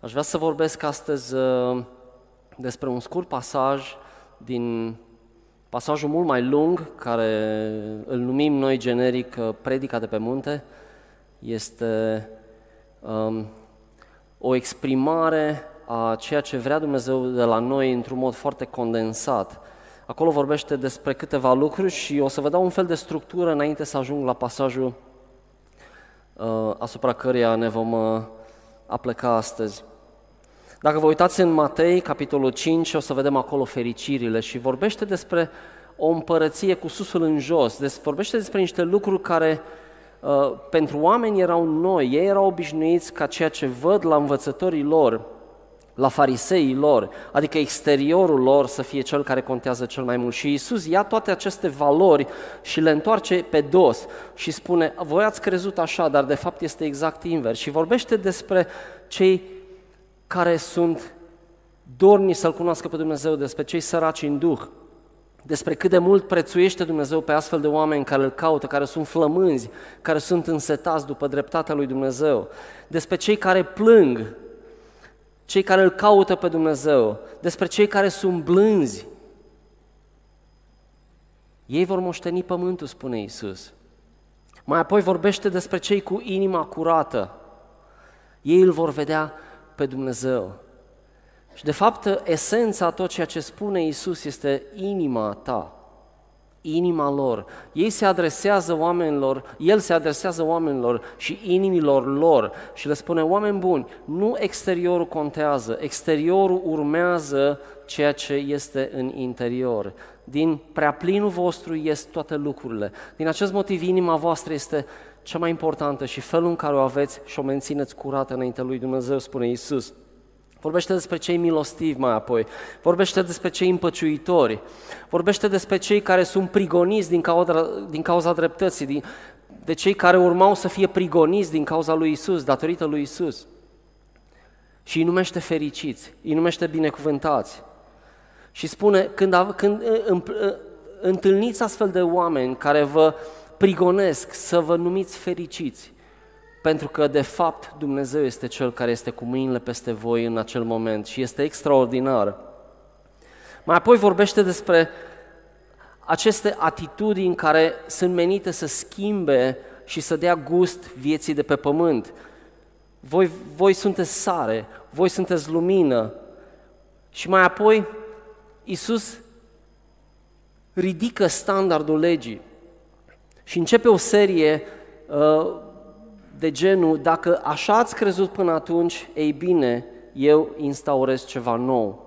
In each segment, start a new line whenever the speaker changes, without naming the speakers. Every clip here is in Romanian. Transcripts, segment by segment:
Aș vrea să vorbesc astăzi uh, despre un scurt pasaj din pasajul mult mai lung, care îl numim noi generic uh, Predica de pe munte. Este um, o exprimare a ceea ce vrea Dumnezeu de la noi într-un mod foarte condensat. Acolo vorbește despre câteva lucruri și o să vă dau un fel de structură înainte să ajung la pasajul uh, asupra căreia ne vom uh, apleca astăzi. Dacă vă uitați în Matei, capitolul 5, o să vedem acolo fericirile și vorbește despre o împărăție cu susul în jos, des, vorbește despre niște lucruri care uh, pentru oameni erau noi, ei erau obișnuiți ca ceea ce văd la învățătorii lor, la fariseii lor, adică exteriorul lor să fie cel care contează cel mai mult. Și Isus ia toate aceste valori și le întoarce pe dos și spune, voi ați crezut așa, dar de fapt este exact invers. Și vorbește despre cei care sunt dorni să-L cunoască pe Dumnezeu, despre cei săraci în Duh, despre cât de mult prețuiește Dumnezeu pe astfel de oameni care îl caută, care sunt flămânzi, care sunt însetați după dreptatea lui Dumnezeu, despre cei care plâng, cei care îl caută pe Dumnezeu, despre cei care sunt blânzi. Ei vor moșteni pământul, spune Isus. Mai apoi vorbește despre cei cu inima curată. Ei îl vor vedea pe Dumnezeu. Și de fapt, esența a tot ceea ce spune Isus este inima ta, inima lor. Ei se adresează oamenilor, El se adresează oamenilor și inimilor lor și le spune, oameni buni, nu exteriorul contează, exteriorul urmează ceea ce este în interior. Din preaplinul vostru ies toate lucrurile. Din acest motiv, inima voastră este cea mai importantă și felul în care o aveți și o mențineți curată înaintea lui Dumnezeu, spune Isus. Vorbește despre cei milostivi mai apoi, vorbește despre cei împăciuitori, vorbește despre cei care sunt prigoniți din cauza, din cauza dreptății, din, de cei care urmau să fie prigoniți din cauza lui Isus, datorită lui Isus. Și îi numește fericiți, îi numește binecuvântați. Și spune, când, când întâlniți astfel de oameni care vă prigonesc să vă numiți fericiți, pentru că de fapt Dumnezeu este Cel care este cu mâinile peste voi în acel moment și este extraordinar. Mai apoi vorbește despre aceste atitudini care sunt menite să schimbe și să dea gust vieții de pe pământ. Voi, voi sunteți sare, voi sunteți lumină. Și mai apoi Isus ridică standardul legii. Și începe o serie uh, de genul, dacă așa ați crezut până atunci, ei bine, eu instaurez ceva nou.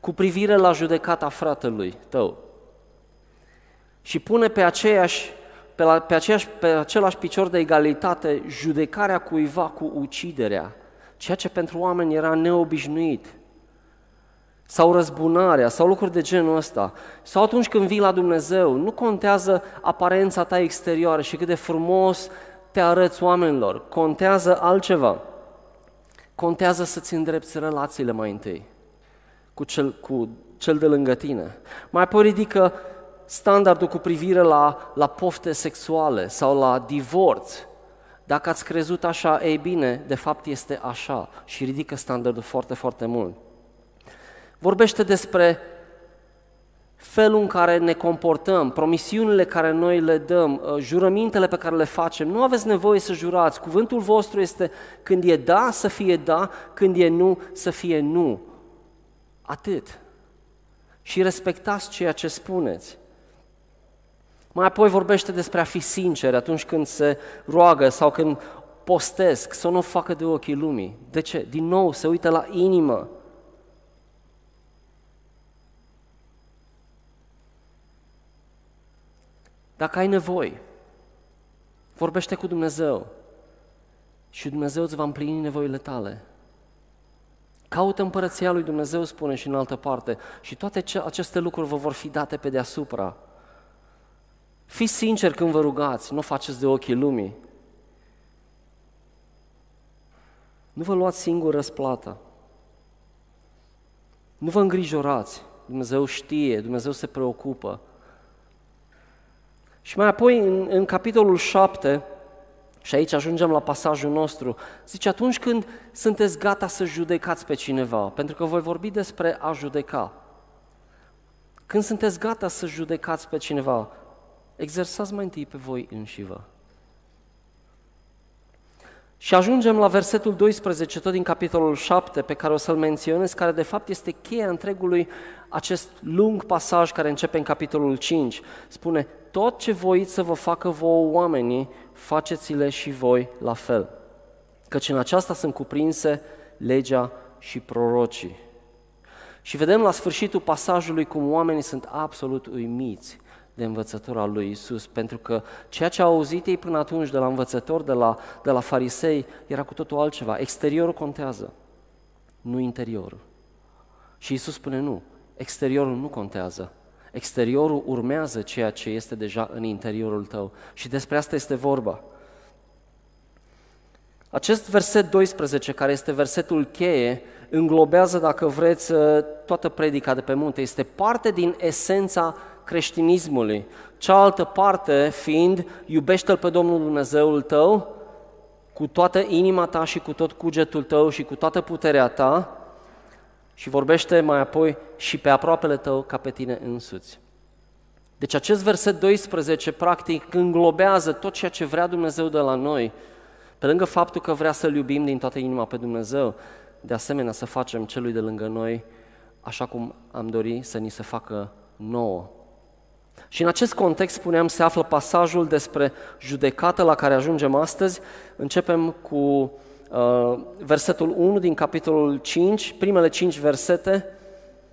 Cu privire la judecata fratelui tău. Și pune pe aceeași pe, la, pe, aceeași, pe același picior de egalitate judecarea cuiva cu uciderea, ceea ce pentru oameni era neobișnuit sau răzbunarea, sau lucruri de genul ăsta. Sau atunci când vii la Dumnezeu, nu contează aparența ta exterioară și cât de frumos te arăți oamenilor, contează altceva. Contează să-ți îndrepți relațiile mai întâi cu cel, cu cel de lângă tine. Mai apoi ridică standardul cu privire la, la pofte sexuale sau la divorț. Dacă ați crezut așa, ei bine, de fapt este așa și ridică standardul foarte, foarte mult vorbește despre felul în care ne comportăm, promisiunile care noi le dăm, uh, jurămintele pe care le facem. Nu aveți nevoie să jurați. Cuvântul vostru este când e da, să fie da, când e nu, să fie nu. Atât. Și respectați ceea ce spuneți. Mai apoi vorbește despre a fi sincer atunci când se roagă sau când postesc, să nu o facă de ochii lumii. De ce? Din nou, se uită la inimă. Dacă ai nevoie, vorbește cu Dumnezeu și Dumnezeu îți va împlini nevoile tale. Caută împărăția lui Dumnezeu, spune și în altă parte, și toate aceste lucruri vă vor fi date pe deasupra. Fiți sinceri când vă rugați, nu faceți de ochii lumii. Nu vă luați singur răsplata. Nu vă îngrijorați. Dumnezeu știe, Dumnezeu se preocupă. Și mai apoi, în, în capitolul 7, Și aici ajungem la pasajul nostru. Zice, atunci când sunteți gata să judecați pe cineva, pentru că voi vorbi despre a judeca. Când sunteți gata să judecați pe cineva, exersați mai întâi pe voi înșivă. Și ajungem la versetul 12, tot din capitolul 7, pe care o să-l menționez, care de fapt este cheia întregului acest lung pasaj care începe în capitolul 5. Spune, tot ce voiți să vă facă vouă oamenii, faceți-le și voi la fel. Căci în aceasta sunt cuprinse legea și prorocii. Și vedem la sfârșitul pasajului cum oamenii sunt absolut uimiți de învățătura lui Isus, pentru că ceea ce au auzit ei până atunci de la învățători, de la, de la farisei, era cu totul altceva. Exteriorul contează, nu interiorul. Și Isus spune nu, exteriorul nu contează. Exteriorul urmează ceea ce este deja în interiorul tău. Și despre asta este vorba. Acest verset 12, care este versetul cheie, înglobează, dacă vreți, toată predica de pe munte. Este parte din esența creștinismului. Cealaltă parte fiind, iubește-L pe Domnul Dumnezeul tău cu toată inima ta și cu tot cugetul tău și cu toată puterea ta și vorbește mai apoi și pe aproapele tău ca pe tine însuți. Deci acest verset 12 practic înglobează tot ceea ce vrea Dumnezeu de la noi, pe lângă faptul că vrea să-L iubim din toată inima pe Dumnezeu, de asemenea să facem celui de lângă noi așa cum am dori să ni se facă nouă. Și în acest context, spuneam, se află pasajul despre judecată la care ajungem astăzi. Începem cu uh, versetul 1 din capitolul 5, primele 5 versete,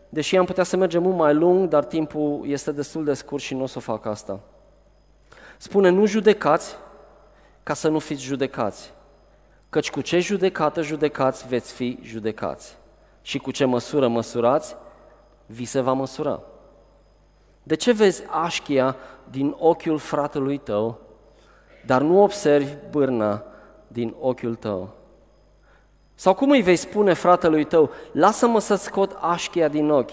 deși am putea să mergem mult mai lung, dar timpul este destul de scurt și nu o să fac asta. Spune, nu judecați ca să nu fiți judecați, căci cu ce judecată judecați veți fi judecați și cu ce măsură măsurați, vi se va măsura. De ce vezi așchia din ochiul fratelui tău, dar nu observi bârna din ochiul tău? Sau cum îi vei spune fratelui tău, lasă-mă să scot așchia din ochi,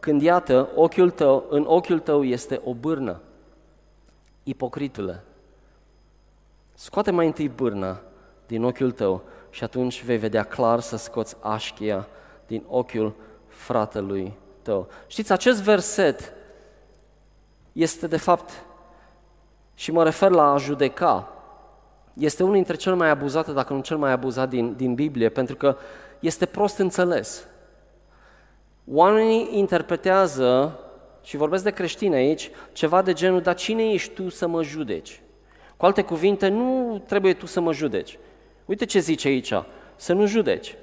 când iată, ochiul tău, în ochiul tău este o bârnă? Ipocritule, scoate mai întâi bârna din ochiul tău și atunci vei vedea clar să scoți așchia din ochiul fratelui tău. Știți, acest verset este de fapt, și mă refer la a judeca, este unul dintre cele mai abuzate, dacă nu cel mai abuzat din, din Biblie, pentru că este prost înțeles. Oamenii interpretează, și vorbesc de creștini aici, ceva de genul, dar cine ești tu să mă judeci? Cu alte cuvinte, nu trebuie tu să mă judeci. Uite ce zice aici, să nu judeci.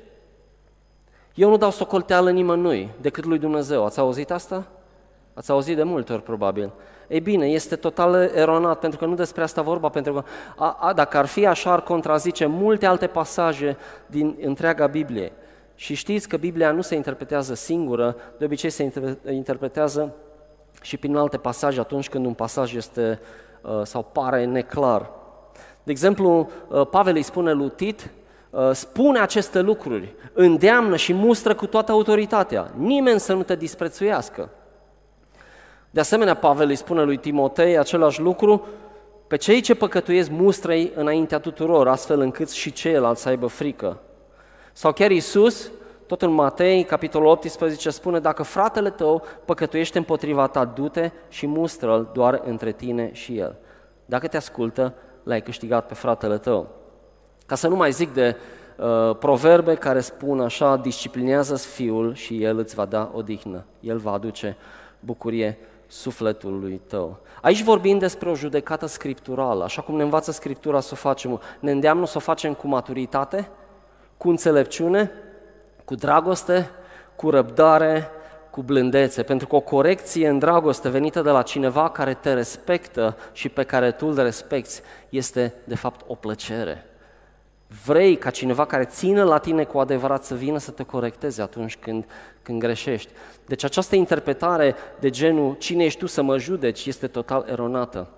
Eu nu dau socolteală nimănui decât lui Dumnezeu. Ați auzit asta? Ați auzit de multe ori, probabil. Ei bine, este total eronat, pentru că nu despre asta vorba, pentru că a, a, dacă ar fi așa, ar contrazice multe alte pasaje din întreaga Biblie. Și știți că Biblia nu se interpretează singură, de obicei se interpretează și prin alte pasaje atunci când un pasaj este uh, sau pare neclar. De exemplu, uh, Pavel îi spune lui Tit, uh, spune aceste lucruri, îndeamnă și mustră cu toată autoritatea, nimeni să nu te disprețuiască. De asemenea, Pavel îi spune lui Timotei același lucru, pe cei ce păcătuiesc mustrei înaintea tuturor, astfel încât și ceilalți să aibă frică. Sau chiar Iisus, tot în Matei, capitolul 18, spune, dacă fratele tău păcătuiește împotriva ta, du-te și mustră-l doar între tine și el. Dacă te ascultă, l-ai câștigat pe fratele tău. Ca să nu mai zic de uh, proverbe care spun așa, disciplinează fiul și el îți va da odihnă. El va aduce bucurie sufletului tău. Aici vorbim despre o judecată scripturală, așa cum ne învață Scriptura să o facem. Ne îndeamnă să o facem cu maturitate, cu înțelepciune, cu dragoste, cu răbdare, cu blândețe, pentru că o corecție în dragoste venită de la cineva care te respectă și pe care tu îl respecti este de fapt o plăcere. Vrei ca cineva care ține la tine cu adevărat să vină să te corecteze atunci când, când greșești. Deci această interpretare de genul cine ești tu să mă judeci este total eronată.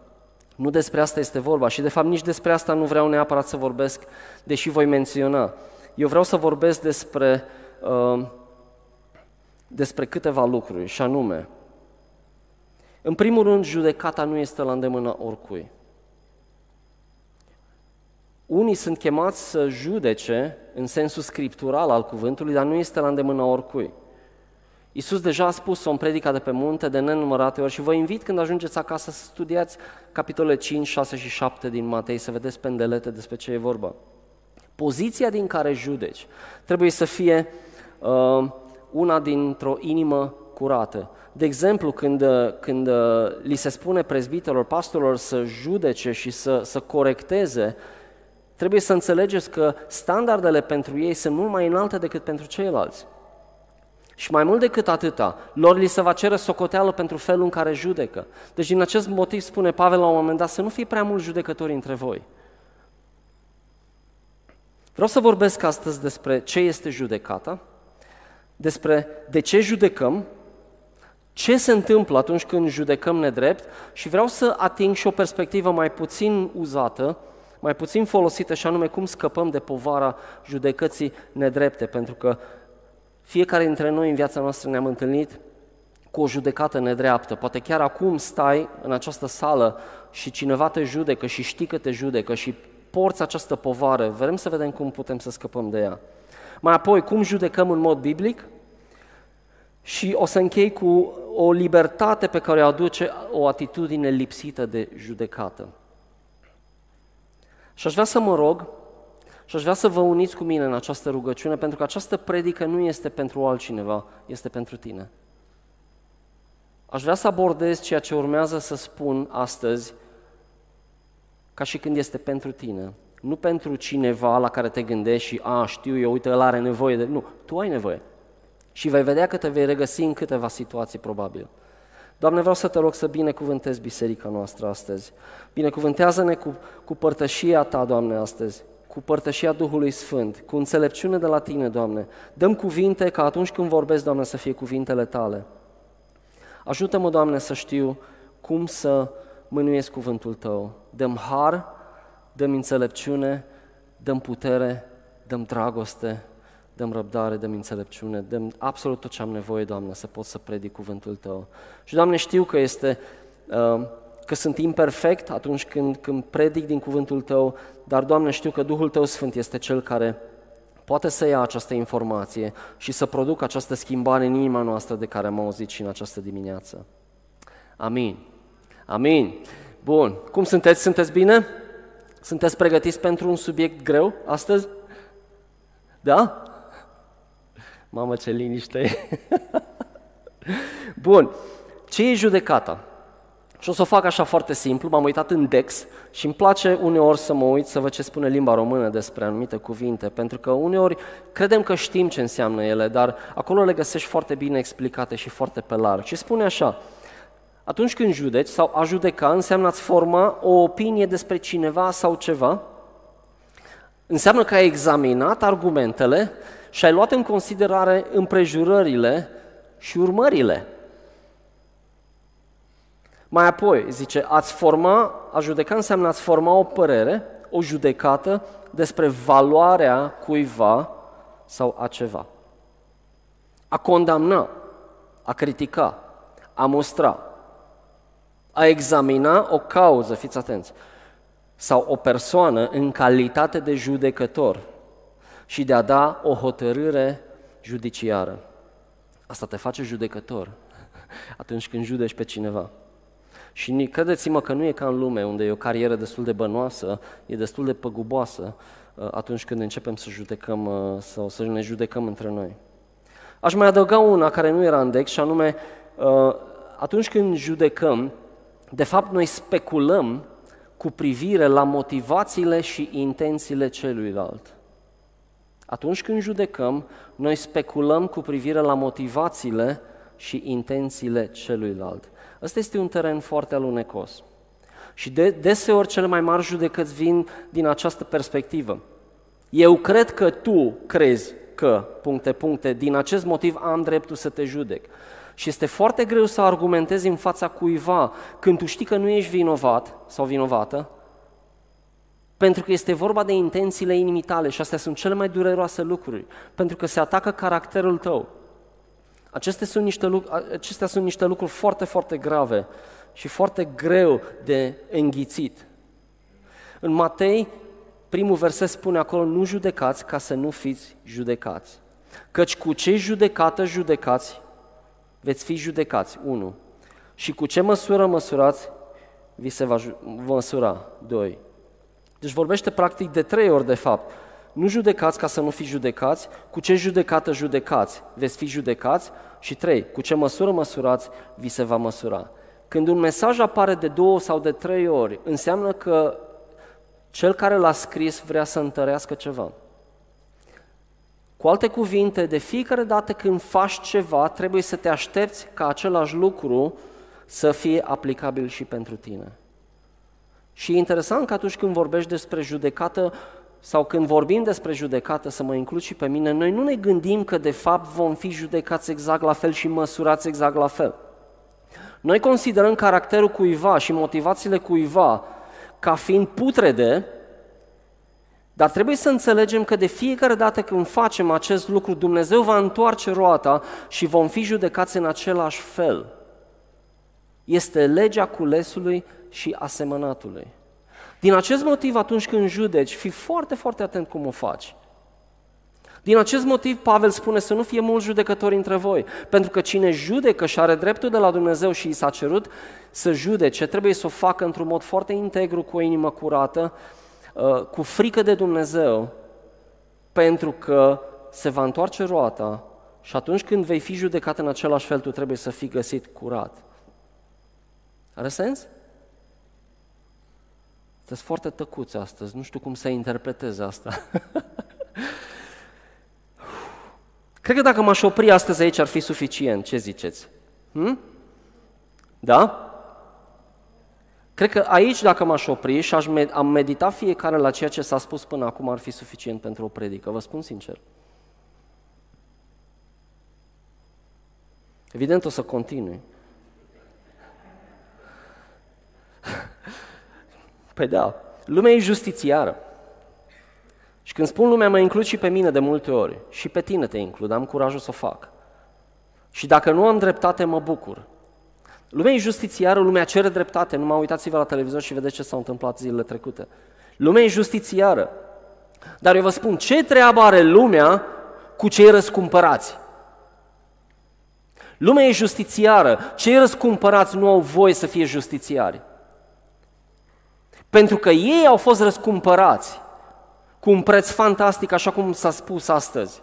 Nu despre asta este vorba și de fapt nici despre asta nu vreau neapărat să vorbesc, deși voi menționa. Eu vreau să vorbesc despre, uh, despre câteva lucruri și anume, în primul rând, judecata nu este la îndemână oricui. Unii sunt chemați să judece în sensul scriptural al cuvântului, dar nu este la îndemână oricui. Iisus deja a spus-o în predica de pe munte de nenumărate ori și vă invit când ajungeți acasă să studiați capitolele 5, 6 și 7 din Matei, să vedeți pendelete despre ce e vorba. Poziția din care judeci trebuie să fie uh, una dintr-o inimă curată. De exemplu, când, când uh, li se spune prezbiterilor, pastorilor să judece și să, să corecteze, trebuie să înțelegeți că standardele pentru ei sunt mult mai înalte decât pentru ceilalți. Și mai mult decât atâta, lor li se va cere socoteală pentru felul în care judecă. Deci din acest motiv spune Pavel la un moment dat să nu fie prea mulți judecători între voi. Vreau să vorbesc astăzi despre ce este judecata, despre de ce judecăm, ce se întâmplă atunci când judecăm nedrept și vreau să ating și o perspectivă mai puțin uzată, mai puțin folosită și anume cum scăpăm de povara judecății nedrepte, pentru că fiecare dintre noi în viața noastră ne-am întâlnit cu o judecată nedreaptă. Poate chiar acum stai în această sală și cineva te judecă și știi că te judecă și porți această povară. Vrem să vedem cum putem să scăpăm de ea. Mai apoi, cum judecăm în mod biblic? Și o să închei cu o libertate pe care o aduce o atitudine lipsită de judecată. Și aș vrea să mă rog și aș vrea să vă uniți cu mine în această rugăciune, pentru că această predică nu este pentru altcineva, este pentru tine. Aș vrea să abordez ceea ce urmează să spun astăzi, ca și când este pentru tine. Nu pentru cineva la care te gândești și, a, știu eu, uite, el are nevoie de... Nu, tu ai nevoie. Și vei vedea că te vei regăsi în câteva situații, probabil. Doamne, vreau să te rog să binecuvântezi biserica noastră astăzi. Binecuvântează-ne cu, cu părtășia Ta, Doamne, astăzi cu părtășia Duhului Sfânt, cu înțelepciune de la Tine, Doamne. Dăm cuvinte ca atunci când vorbesc, Doamne, să fie cuvintele Tale. Ajută-mă, Doamne, să știu cum să mânuiesc cuvântul Tău. Dăm har, dăm înțelepciune, dăm putere, dăm dragoste, dăm răbdare, dăm înțelepciune, dăm absolut tot ce am nevoie, Doamne, să pot să predic cuvântul Tău. Și, Doamne, știu că este uh, că sunt imperfect atunci când, când predic din cuvântul Tău, dar, Doamne, știu că Duhul Tău Sfânt este Cel care poate să ia această informație și să producă această schimbare în inima noastră de care am auzit și în această dimineață. Amin. Amin. Bun. Cum sunteți? Sunteți bine? Sunteți pregătiți pentru un subiect greu astăzi? Da? Mamă, ce liniște Bun. Ce e judecata? Și o să o fac așa foarte simplu, m-am uitat în Dex și îmi place uneori să mă uit să văd ce spune limba română despre anumite cuvinte, pentru că uneori credem că știm ce înseamnă ele, dar acolo le găsești foarte bine explicate și foarte pe larg. Și spune așa, atunci când judeci sau a judeca înseamnă a-ți forma o opinie despre cineva sau ceva, înseamnă că ai examinat argumentele și ai luat în considerare împrejurările și urmările mai apoi, zice, ați forma, a judeca înseamnă ați forma o părere, o judecată despre valoarea cuiva sau a ceva. A condamna, a critica, a mustra, a examina o cauză, fiți atenți, sau o persoană în calitate de judecător și de a da o hotărâre judiciară. Asta te face judecător atunci când judeci pe cineva. Și credeți-mă că nu e ca în lume, unde e o carieră destul de bănoasă, e destul de păguboasă uh, atunci când începem să judecăm uh, sau să ne judecăm între noi. Aș mai adăuga una care nu era în dex și anume, uh, atunci când judecăm, de fapt noi speculăm cu privire la motivațiile și intențiile celuilalt. Atunci când judecăm, noi speculăm cu privire la motivațiile și intențiile celuilalt. Ăsta este un teren foarte alunecos. Și de, deseori cele mai mari judecăți vin din această perspectivă. Eu cred că tu crezi că, puncte, puncte, din acest motiv am dreptul să te judec. Și este foarte greu să argumentezi în fața cuiva când tu știi că nu ești vinovat sau vinovată, pentru că este vorba de intențiile inimii tale și astea sunt cele mai dureroase lucruri, pentru că se atacă caracterul tău. Acestea sunt niște, acestea sunt niște lucruri foarte, foarte grave și foarte greu de înghițit. În Matei primul verset spune acolo, nu judecați ca să nu fiți judecați. Căci cu ce judecată judecați, veți fi judecați, 1. Și cu ce măsură măsurați, vi se va măsura, 2. Deci vorbește practic de trei ori de fapt. Nu judecați ca să nu fiți judecați, cu ce judecată judecați, veți fi judecați și trei, cu ce măsură măsurați, vi se va măsura. Când un mesaj apare de două sau de trei ori, înseamnă că cel care l-a scris vrea să întărească ceva. Cu alte cuvinte, de fiecare dată când faci ceva, trebuie să te aștepți ca același lucru să fie aplicabil și pentru tine. Și e interesant că atunci când vorbești despre judecată sau când vorbim despre judecată, să mă includ și pe mine, noi nu ne gândim că de fapt vom fi judecați exact la fel și măsurați exact la fel. Noi considerăm caracterul cuiva și motivațiile cuiva ca fiind putrede, dar trebuie să înțelegem că de fiecare dată când facem acest lucru, Dumnezeu va întoarce roata și vom fi judecați în același fel. Este legea culesului și asemănatului. Din acest motiv, atunci când judeci, fii foarte, foarte atent cum o faci. Din acest motiv, Pavel spune să nu fie mulți judecători între voi, pentru că cine judecă și are dreptul de la Dumnezeu și i s-a cerut să judece, trebuie să o facă într-un mod foarte integru, cu o inimă curată, uh, cu frică de Dumnezeu, pentru că se va întoarce roata și atunci când vei fi judecat în același fel, tu trebuie să fii găsit curat. Are sens? Sunteți foarte tăcuți astăzi, nu știu cum să interpretez asta. Cred că dacă m-aș opri astăzi aici ar fi suficient. Ce ziceți? Hm? Da? Cred că aici, dacă m-aș opri și aș med- am medita fiecare la ceea ce s-a spus până acum, ar fi suficient pentru o predică, vă spun sincer. Evident o să continui. Păi da, lumea e justițiară. Și când spun lumea, mă includ și pe mine de multe ori. Și pe tine te includ, am curajul să o fac. Și dacă nu am dreptate, mă bucur. Lumea e justițiară, lumea cere dreptate. Nu mă uitați-vă la televizor și vedeți ce s-a întâmplat zilele trecute. Lumea e justițiară. Dar eu vă spun, ce treabă are lumea cu cei răscumpărați? Lumea e justițiară. Cei răscumpărați nu au voie să fie justițiari. Pentru că ei au fost răscumpărați cu un preț fantastic, așa cum s-a spus astăzi.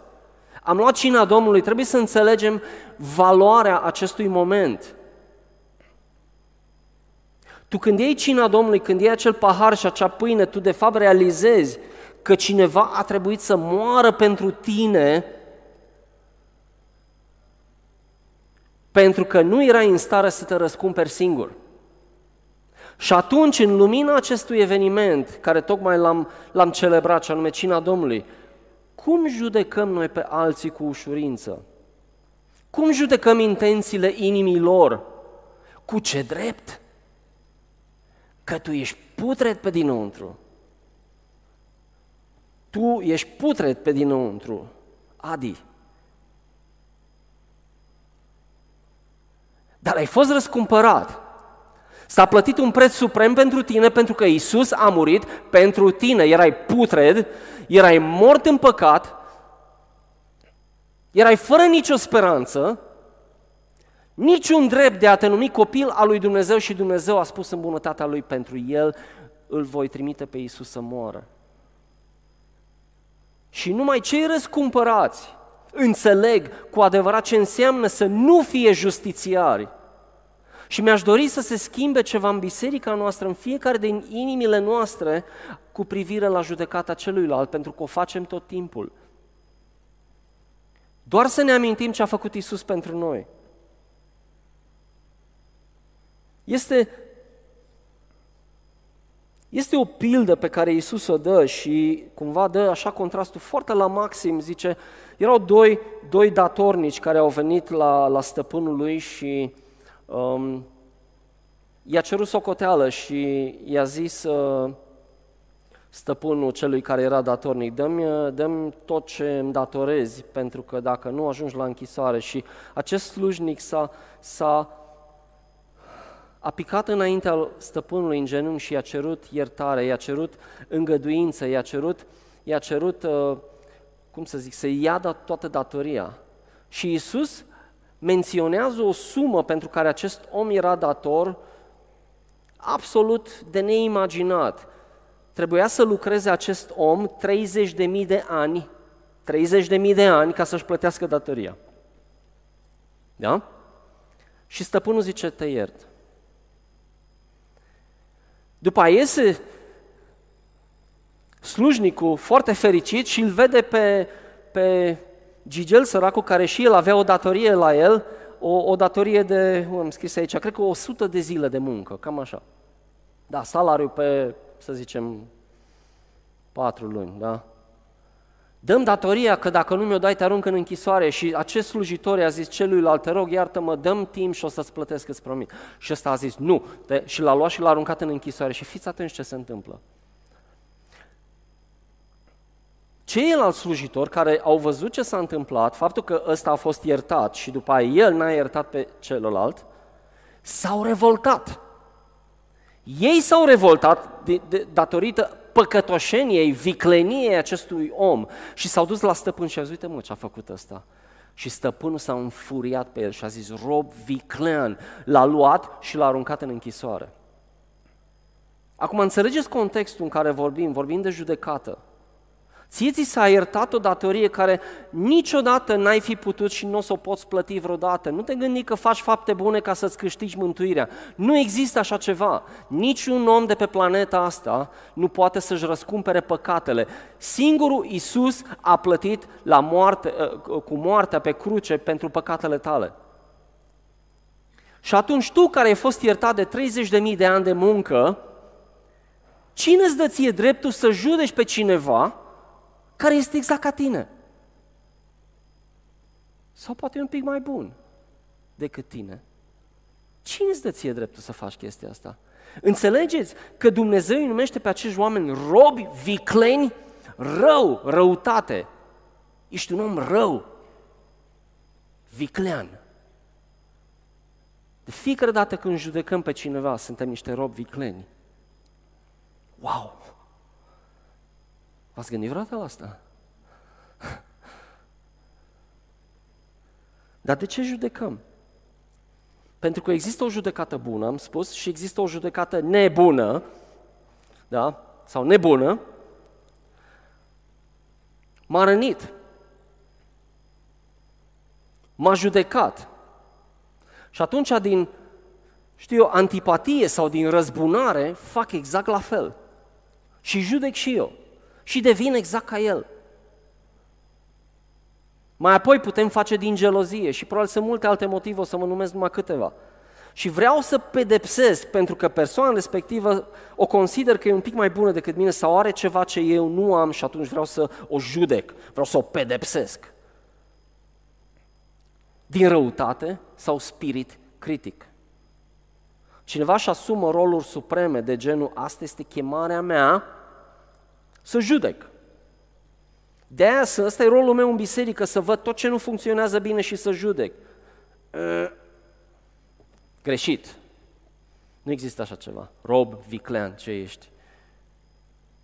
Am luat cina Domnului, trebuie să înțelegem valoarea acestui moment. Tu când iei cina Domnului, când iei acel pahar și acea pâine, tu de fapt realizezi că cineva a trebuit să moară pentru tine pentru că nu erai în stare să te răscumperi singur. Și atunci, în lumina acestui eveniment, care tocmai l-am, l-am celebrat, și anume Cina Domnului, cum judecăm noi pe alții cu ușurință? Cum judecăm intențiile inimii lor? Cu ce drept? Că tu ești putred pe dinăuntru. Tu ești putred pe dinăuntru. Adi. Dar ai fost răscumpărat. S-a plătit un preț suprem pentru tine pentru că Isus a murit pentru tine. Erai putred, erai mort în păcat, erai fără nicio speranță, niciun drept de a te numi copil al lui Dumnezeu și Dumnezeu a spus în bunătatea lui pentru el, îl voi trimite pe Isus să moară. Și numai cei răscumpărați înțeleg cu adevărat ce înseamnă să nu fie justițiari, și mi-aș dori să se schimbe ceva în biserica noastră, în fiecare din inimile noastre, cu privire la judecata celuilalt, pentru că o facem tot timpul. Doar să ne amintim ce a făcut Isus pentru noi. Este, este o pildă pe care Isus o dă și cumva dă așa contrastul foarte la maxim, zice, erau doi, doi datornici care au venit la, la stăpânul lui și um, i-a cerut socoteală și i-a zis uh, stăpânul celui care era datornic, dă-mi, uh, dă tot ce îmi datorezi, pentru că dacă nu ajungi la închisoare. Și acest slujnic s-a, s-a, a picat înaintea stăpânului în genunchi și i-a cerut iertare, i-a cerut îngăduință, i-a cerut, i-a cerut uh, cum să zic, să ia toată datoria. Și Isus menționează o sumă pentru care acest om era dator absolut de neimaginat. Trebuia să lucreze acest om 30.000 de ani, 30.000 de ani ca să-și plătească datoria. Da? Și stăpânul zice, te iert. După aia iese slujnicul foarte fericit și îl vede pe, pe Gigel, săracul, care și el avea o datorie la el, o, o datorie de, am scris aici, cred că 100 de zile de muncă, cam așa. Da, salariul pe, să zicem, patru luni, da? Dăm datoria că dacă nu mi-o dai, te arunc în închisoare și acest slujitor i-a zis celuilalt, te rog, iartă-mă, dăm timp și o să-ți plătesc, îți promit. Și ăsta a zis, nu, te, și l-a luat și l-a aruncat în închisoare și fiți atenți ce se întâmplă. Ceilalți slujitori care au văzut ce s-a întâmplat, faptul că ăsta a fost iertat și după aia el n-a iertat pe celălalt, s-au revoltat. Ei s-au revoltat de, de, datorită păcătoșeniei, vicleniei acestui om și s-au dus la stăpân și a zis, uite mă ce a făcut ăsta. Și stăpânul s-a înfuriat pe el și a zis, rob viclean, l-a luat și l-a aruncat în închisoare. Acum înțelegeți contextul în care vorbim, vorbim de judecată. Ție ți s-a iertat o datorie care niciodată n-ai fi putut și nu o să o poți plăti vreodată. Nu te gândi că faci fapte bune ca să-ți câștigi mântuirea. Nu există așa ceva. Niciun om de pe planeta asta nu poate să-și răscumpere păcatele. Singurul Isus a plătit la moarte, ă, cu moartea pe cruce pentru păcatele tale. Și atunci tu care ai fost iertat de 30.000 de ani de muncă, cine îți dă ție dreptul să judeci pe cineva care este exact ca tine. Sau poate e un pic mai bun decât tine. Cine îți dă ție dreptul să faci chestia asta? Înțelegeți că Dumnezeu îi numește pe acești oameni robi, vicleni, rău, răutate. Ești un om rău, viclean. De fiecare dată când judecăm pe cineva, suntem niște robi vicleni. Wow! V-ați gândit vreodată la asta? Dar de ce judecăm? Pentru că există o judecată bună, am spus, și există o judecată nebună, da? Sau nebună. M-a rănit. M-a judecat. Și atunci, din, știu eu, antipatie sau din răzbunare, fac exact la fel. Și judec și eu și devin exact ca el. Mai apoi putem face din gelozie și probabil sunt multe alte motive, o să mă numesc numai câteva. Și vreau să pedepsesc pentru că persoana respectivă o consider că e un pic mai bună decât mine sau are ceva ce eu nu am și atunci vreau să o judec, vreau să o pedepsesc. Din răutate sau spirit critic. Cineva își asumă roluri supreme de genul, asta este chemarea mea, să judec. De aia ăsta e rolul meu în biserică, să văd tot ce nu funcționează bine și să judec. Uh, greșit. Nu există așa ceva. Rob, viclean, ce ești?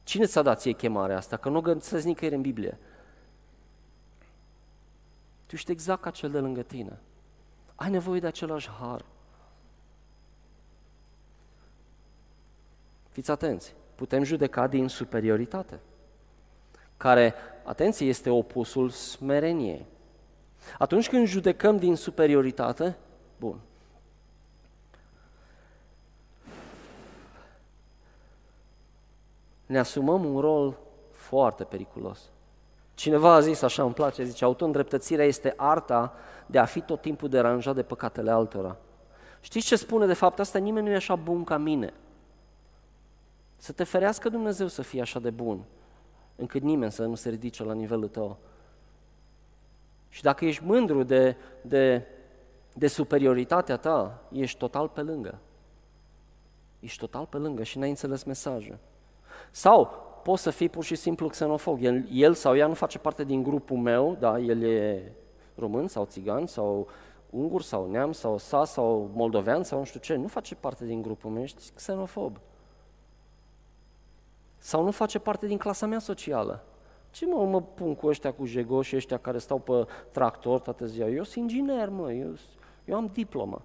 Cine ți-a dat ție chemarea asta? Că nu găsesc nicăieri în Biblie. Tu ești exact ca cel de lângă tine. Ai nevoie de același har. Fiți atenți putem judeca din superioritate, care, atenție, este opusul smereniei. Atunci când judecăm din superioritate, bun, ne asumăm un rol foarte periculos. Cineva a zis așa, îmi place, zice, auto-îndreptățirea este arta de a fi tot timpul deranjat de păcatele altora. Știți ce spune de fapt asta? Nimeni nu e așa bun ca mine. Să te ferească Dumnezeu să fie așa de bun, încât nimeni să nu se ridice la nivelul tău. Și dacă ești mândru de, de, de superioritatea ta, ești total pe lângă. Ești total pe lângă și n-ai înțeles mesajul. Sau poți să fii pur și simplu xenofog. El, el sau ea nu face parte din grupul meu, da, el e român sau țigan sau ungur sau neam sau sa sau moldovean sau nu știu ce, nu face parte din grupul meu, ești xenofob. Sau nu face parte din clasa mea socială. Ce mă, mă pun cu ăștia cu jegoși, ăștia care stau pe tractor toată ziua? Eu sunt inginer, mă, eu, eu am diplomă.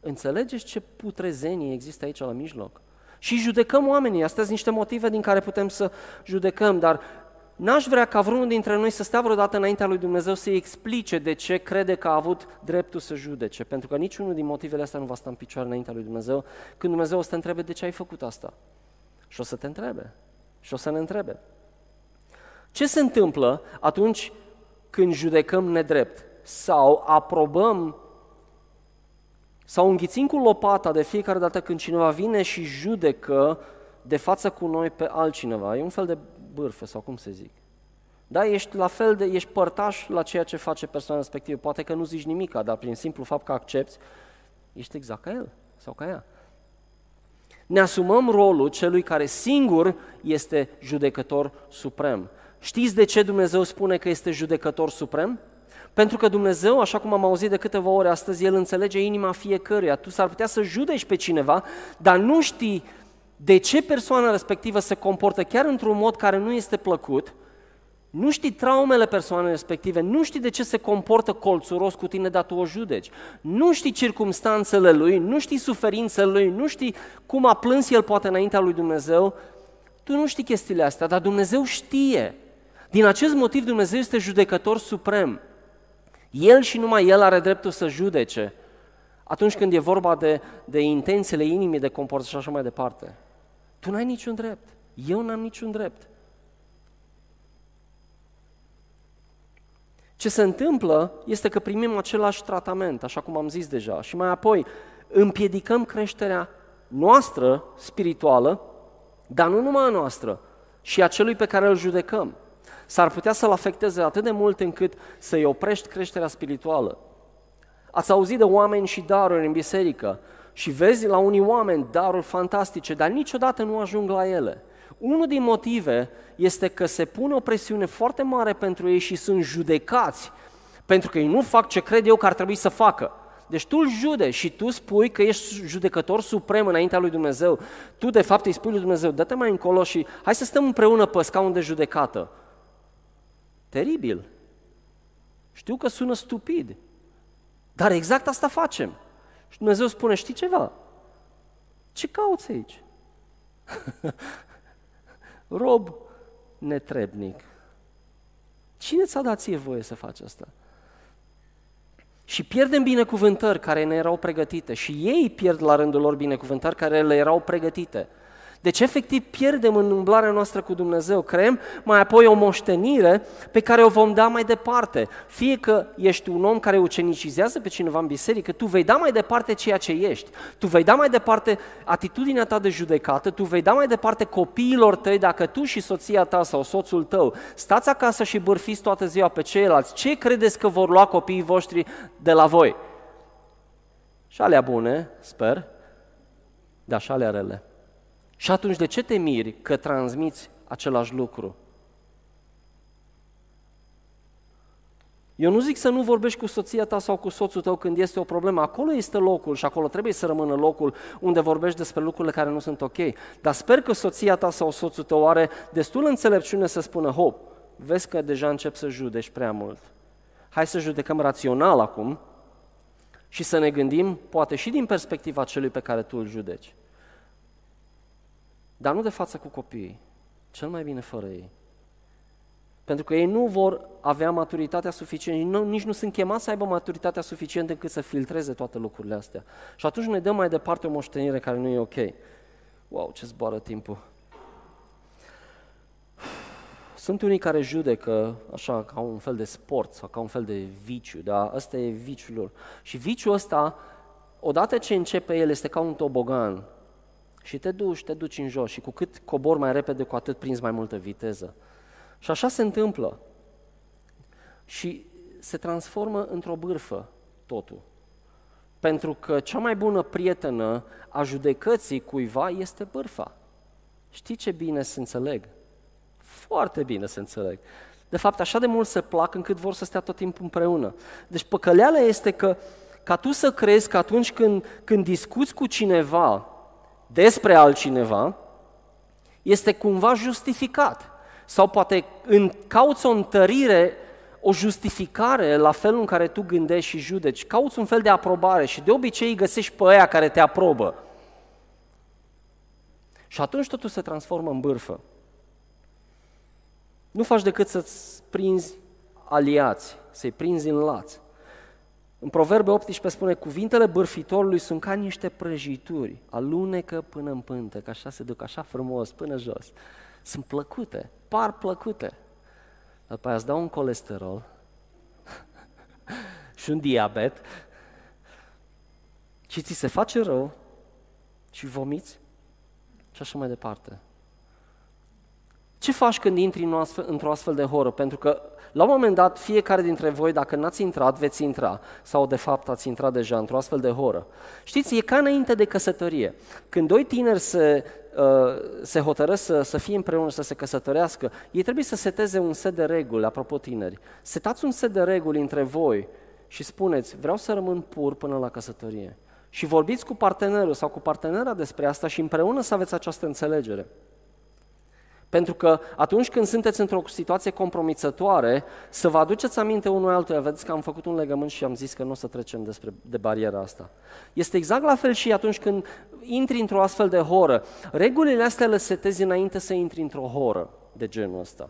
Înțelegeți ce putrezenie există aici la mijloc? Și judecăm oamenii, astea sunt niște motive din care putem să judecăm, dar n-aș vrea ca vreunul dintre noi să stea vreodată înaintea lui Dumnezeu să-i explice de ce crede că a avut dreptul să judece, pentru că niciunul din motivele astea nu va sta în picioare înaintea lui Dumnezeu când Dumnezeu o să te întrebe de ce ai făcut asta. Și o să te întrebe. Și o să ne întrebe. Ce se întâmplă atunci când judecăm nedrept sau aprobăm sau înghițim cu lopata de fiecare dată când cineva vine și judecă de față cu noi pe altcineva. E un fel de bârfă sau cum se zic. Da, ești la fel de, ești părtaș la ceea ce face persoana respectivă. Poate că nu zici nimic, dar prin simplu fapt că accepti, ești exact ca el sau ca ea. Ne asumăm rolul celui care singur este judecător suprem. Știți de ce Dumnezeu spune că este judecător suprem? Pentru că Dumnezeu, așa cum am auzit de câteva ori astăzi, El înțelege inima fiecăruia. Tu s-ar putea să judeci pe cineva, dar nu știi de ce persoana respectivă se comportă chiar într-un mod care nu este plăcut, nu știi traumele persoanei respective, nu știi de ce se comportă colțuros cu tine, dar tu o judeci. Nu știi circumstanțele lui, nu știi suferințele lui, nu știi cum a plâns el poate înaintea lui Dumnezeu. Tu nu știi chestiile astea, dar Dumnezeu știe. Din acest motiv Dumnezeu este judecător suprem. El și numai El are dreptul să judece atunci când e vorba de, de intențiile inimii, de comportare și așa mai departe. Tu n-ai niciun drept. Eu n-am niciun drept. Ce se întâmplă este că primim același tratament, așa cum am zis deja, și mai apoi împiedicăm creșterea noastră spirituală, dar nu numai a noastră, și a celui pe care îl judecăm s-ar putea să-l afecteze atât de mult încât să-i oprești creșterea spirituală. Ați auzit de oameni și daruri în biserică și vezi la unii oameni daruri fantastice, dar niciodată nu ajung la ele. Unul din motive este că se pune o presiune foarte mare pentru ei și sunt judecați pentru că ei nu fac ce cred eu că ar trebui să facă. Deci tu îl jude și tu spui că ești judecător suprem înaintea lui Dumnezeu. Tu de fapt îi spui lui Dumnezeu, dă-te mai încolo și hai să stăm împreună pe scaun de judecată. Teribil. Știu că sună stupid, dar exact asta facem. Și Dumnezeu spune, știi ceva? Ce cauți aici? Rob netrebnic. Cine ți-a dat ție voie să faci asta? Și pierdem binecuvântări care ne erau pregătite și ei pierd la rândul lor binecuvântări care le erau pregătite. Deci, efectiv, pierdem în umblarea noastră cu Dumnezeu. Creăm mai apoi o moștenire pe care o vom da mai departe. Fie că ești un om care ucenicizează pe cineva în biserică, tu vei da mai departe ceea ce ești. Tu vei da mai departe atitudinea ta de judecată, tu vei da mai departe copiilor tăi dacă tu și soția ta sau soțul tău stați acasă și bârfiți toată ziua pe ceilalți. Ce credeți că vor lua copiii voștri de la voi? Și alea bune, sper, dar și alea rele. Și atunci de ce te miri că transmiți același lucru? Eu nu zic să nu vorbești cu soția ta sau cu soțul tău când este o problemă. Acolo este locul și acolo trebuie să rămână locul unde vorbești despre lucrurile care nu sunt ok. Dar sper că soția ta sau soțul tău are destul înțelepciune să spună, hop, vezi că deja încep să judești prea mult. Hai să judecăm rațional acum și să ne gândim, poate și din perspectiva celui pe care tu îl judeci. Dar nu de față cu copiii, cel mai bine fără ei. Pentru că ei nu vor avea maturitatea suficientă, nici nu sunt chemați să aibă maturitatea suficientă încât să filtreze toate lucrurile astea. Și atunci ne dăm mai departe o moștenire care nu e ok. Wow, ce zboară timpul! Sunt unii care judecă așa ca un fel de sport sau ca un fel de viciu, dar ăsta e viciul lor. Și viciul ăsta, odată ce începe el, este ca un tobogan și te duci, te duci în jos și cu cât cobor mai repede, cu atât prinzi mai multă viteză. Și așa se întâmplă. Și se transformă într-o bârfă totul. Pentru că cea mai bună prietenă a judecății cuiva este bârfa. Știi ce bine se înțeleg? Foarte bine se înțeleg. De fapt, așa de mult se plac încât vor să stea tot timpul împreună. Deci păcăleala este că ca tu să crezi că atunci când, când discuți cu cineva despre altcineva, este cumva justificat. Sau poate în, cauți o întărire, o justificare la felul în care tu gândești și judeci. Cauți un fel de aprobare și de obicei găsești pe aia care te aprobă. Și atunci totul se transformă în bârfă. Nu faci decât să-ți prinzi aliați, să-i prinzi în laț. În Proverbe 18 spune, cuvintele bârfitorului sunt ca niște prăjituri, alunecă până în pântă, că așa se duc, așa frumos, până jos. Sunt plăcute, par plăcute. După aia îți dau un colesterol și un diabet și ți se face rău și vomiți și așa mai departe. Ce faci când intri într-o astfel de horă? Pentru că la un moment dat, fiecare dintre voi, dacă n-ați intrat, veți intra. Sau, de fapt, ați intrat deja într-o astfel de horă. Știți, e ca înainte de căsătorie. Când doi tineri se, uh, se hotărăsc să, să fie împreună, să se căsătorească, ei trebuie să seteze un set de reguli, apropo tineri. Setați un set de reguli între voi și spuneți, vreau să rămân pur până la căsătorie. Și vorbiți cu partenerul sau cu partenera despre asta și împreună să aveți această înțelegere. Pentru că atunci când sunteți într-o situație compromițătoare, să vă aduceți aminte unul altuia, vedeți că am făcut un legământ și am zis că nu o să trecem despre, de bariera asta. Este exact la fel și atunci când intri într-o astfel de horă. Regulile astea le setezi înainte să intri într-o horă de genul ăsta.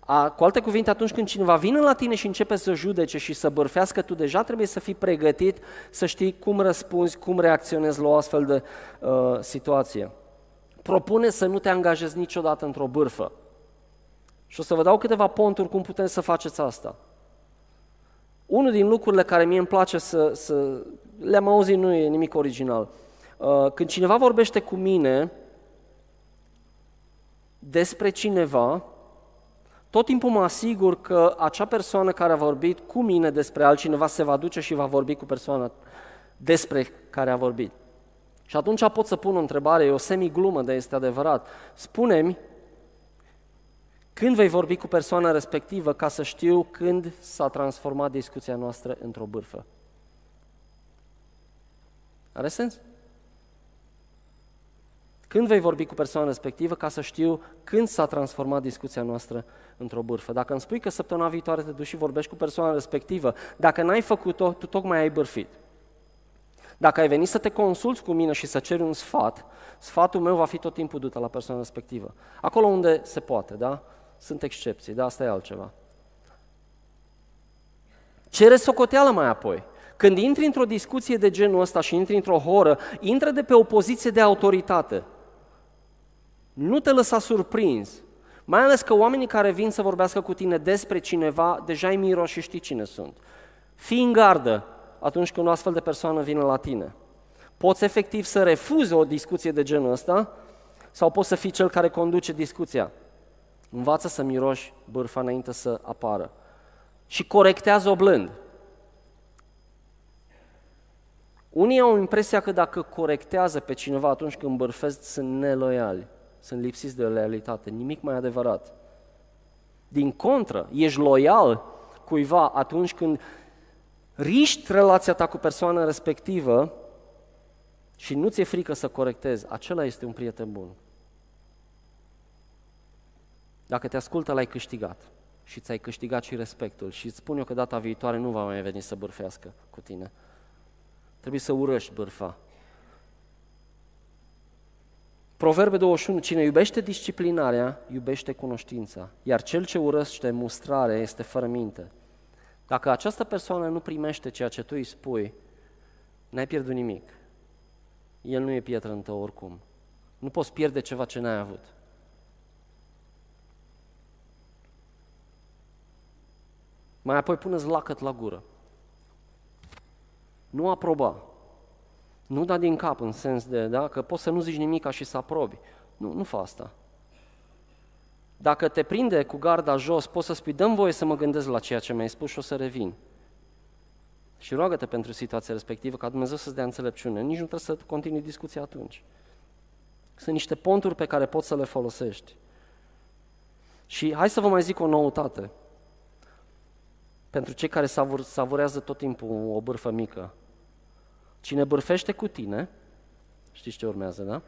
A, cu alte cuvinte, atunci când cineva vine la tine și începe să judece și să bărfească, tu deja trebuie să fii pregătit să știi cum răspunzi, cum reacționezi la o astfel de uh, situație propune să nu te angajezi niciodată într-o bârfă. Și o să vă dau câteva ponturi cum putem să faceți asta. Unul din lucrurile care mie îmi place să, să le-am auzit, nu e nimic original. Uh, când cineva vorbește cu mine despre cineva, tot timpul mă asigur că acea persoană care a vorbit cu mine despre altcineva se va duce și va vorbi cu persoana despre care a vorbit. Și atunci pot să pun o întrebare, e o semi-glumă, dar este adevărat. Spune-mi când vei vorbi cu persoana respectivă ca să știu când s-a transformat discuția noastră într-o bârfă. Are sens? Când vei vorbi cu persoana respectivă ca să știu când s-a transformat discuția noastră într-o bârfă. Dacă îmi spui că săptămâna viitoare te duci și vorbești cu persoana respectivă, dacă n-ai făcut-o, tu tocmai ai bârfit. Dacă ai venit să te consulți cu mine și să ceri un sfat, sfatul meu va fi tot timpul dus la persoana respectivă. Acolo unde se poate, da? Sunt excepții, da? Asta e altceva. Cere socoteală mai apoi. Când intri într-o discuție de genul ăsta și intri într-o horă, intră de pe o poziție de autoritate. Nu te lăsa surprins. Mai ales că oamenii care vin să vorbească cu tine despre cineva, deja ai miros și știi cine sunt. Fii în gardă, atunci când o astfel de persoană vine la tine. Poți efectiv să refuzi o discuție de genul ăsta sau poți să fii cel care conduce discuția. Învață să miroși bârfa înainte să apară. Și corectează-o blând. Unii au impresia că dacă corectează pe cineva atunci când bârfesc, sunt neloiali, sunt lipsiți de loialitate. Nimic mai adevărat. Din contră, ești loial cuiva atunci când riști relația ta cu persoana respectivă și nu ți-e frică să corectezi, acela este un prieten bun. Dacă te ascultă, l-ai câștigat și ți-ai câștigat și respectul și îți spun eu că data viitoare nu va mai veni să bârfească cu tine. Trebuie să urăști bârfa. Proverbe 21, cine iubește disciplinarea, iubește cunoștința, iar cel ce urăște mustrare este fără minte. Dacă această persoană nu primește ceea ce tu îi spui, n-ai pierdut nimic. El nu e pietră în tău oricum. Nu poți pierde ceva ce n-ai avut. Mai apoi pune-ți lacăt la gură. Nu aproba. Nu da din cap în sens de, da, că poți să nu zici nimic și să aprobi. Nu, nu fă asta. Dacă te prinde cu garda jos, poți să spui, dăm voie să mă gândesc la ceea ce mi-ai spus și o să revin. Și roagă-te pentru situația respectivă ca Dumnezeu să-ți dea înțelepciune. Nici nu trebuie să continui discuția atunci. Sunt niște ponturi pe care poți să le folosești. Și hai să vă mai zic o noutate. Pentru cei care savur, savurează tot timpul o bârfă mică. Cine bârfește cu tine, știți ce urmează, da?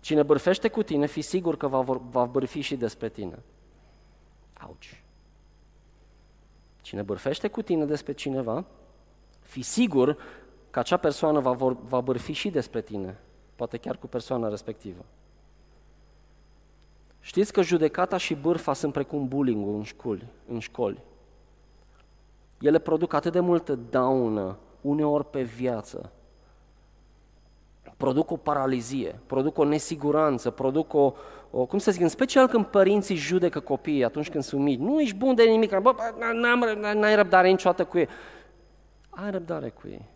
Cine bârfește cu tine, fi sigur că va, va bârfi și despre tine. Auci. Cine bârfește cu tine despre cineva, fi sigur că acea persoană va, vor, va bârfi și despre tine, poate chiar cu persoana respectivă. Știți că judecata și bârfa sunt precum bullying în școli, în școli. Ele produc atât de multă daună, uneori pe viață. Produc o paralizie, produc o nesiguranță, produc o, o cum să zic, în special când părinții judecă copiii atunci când sunt mici. Nu ești bun de nimic, bă, n-ai răbdare niciodată cu ei. Ai răbdare cu ei.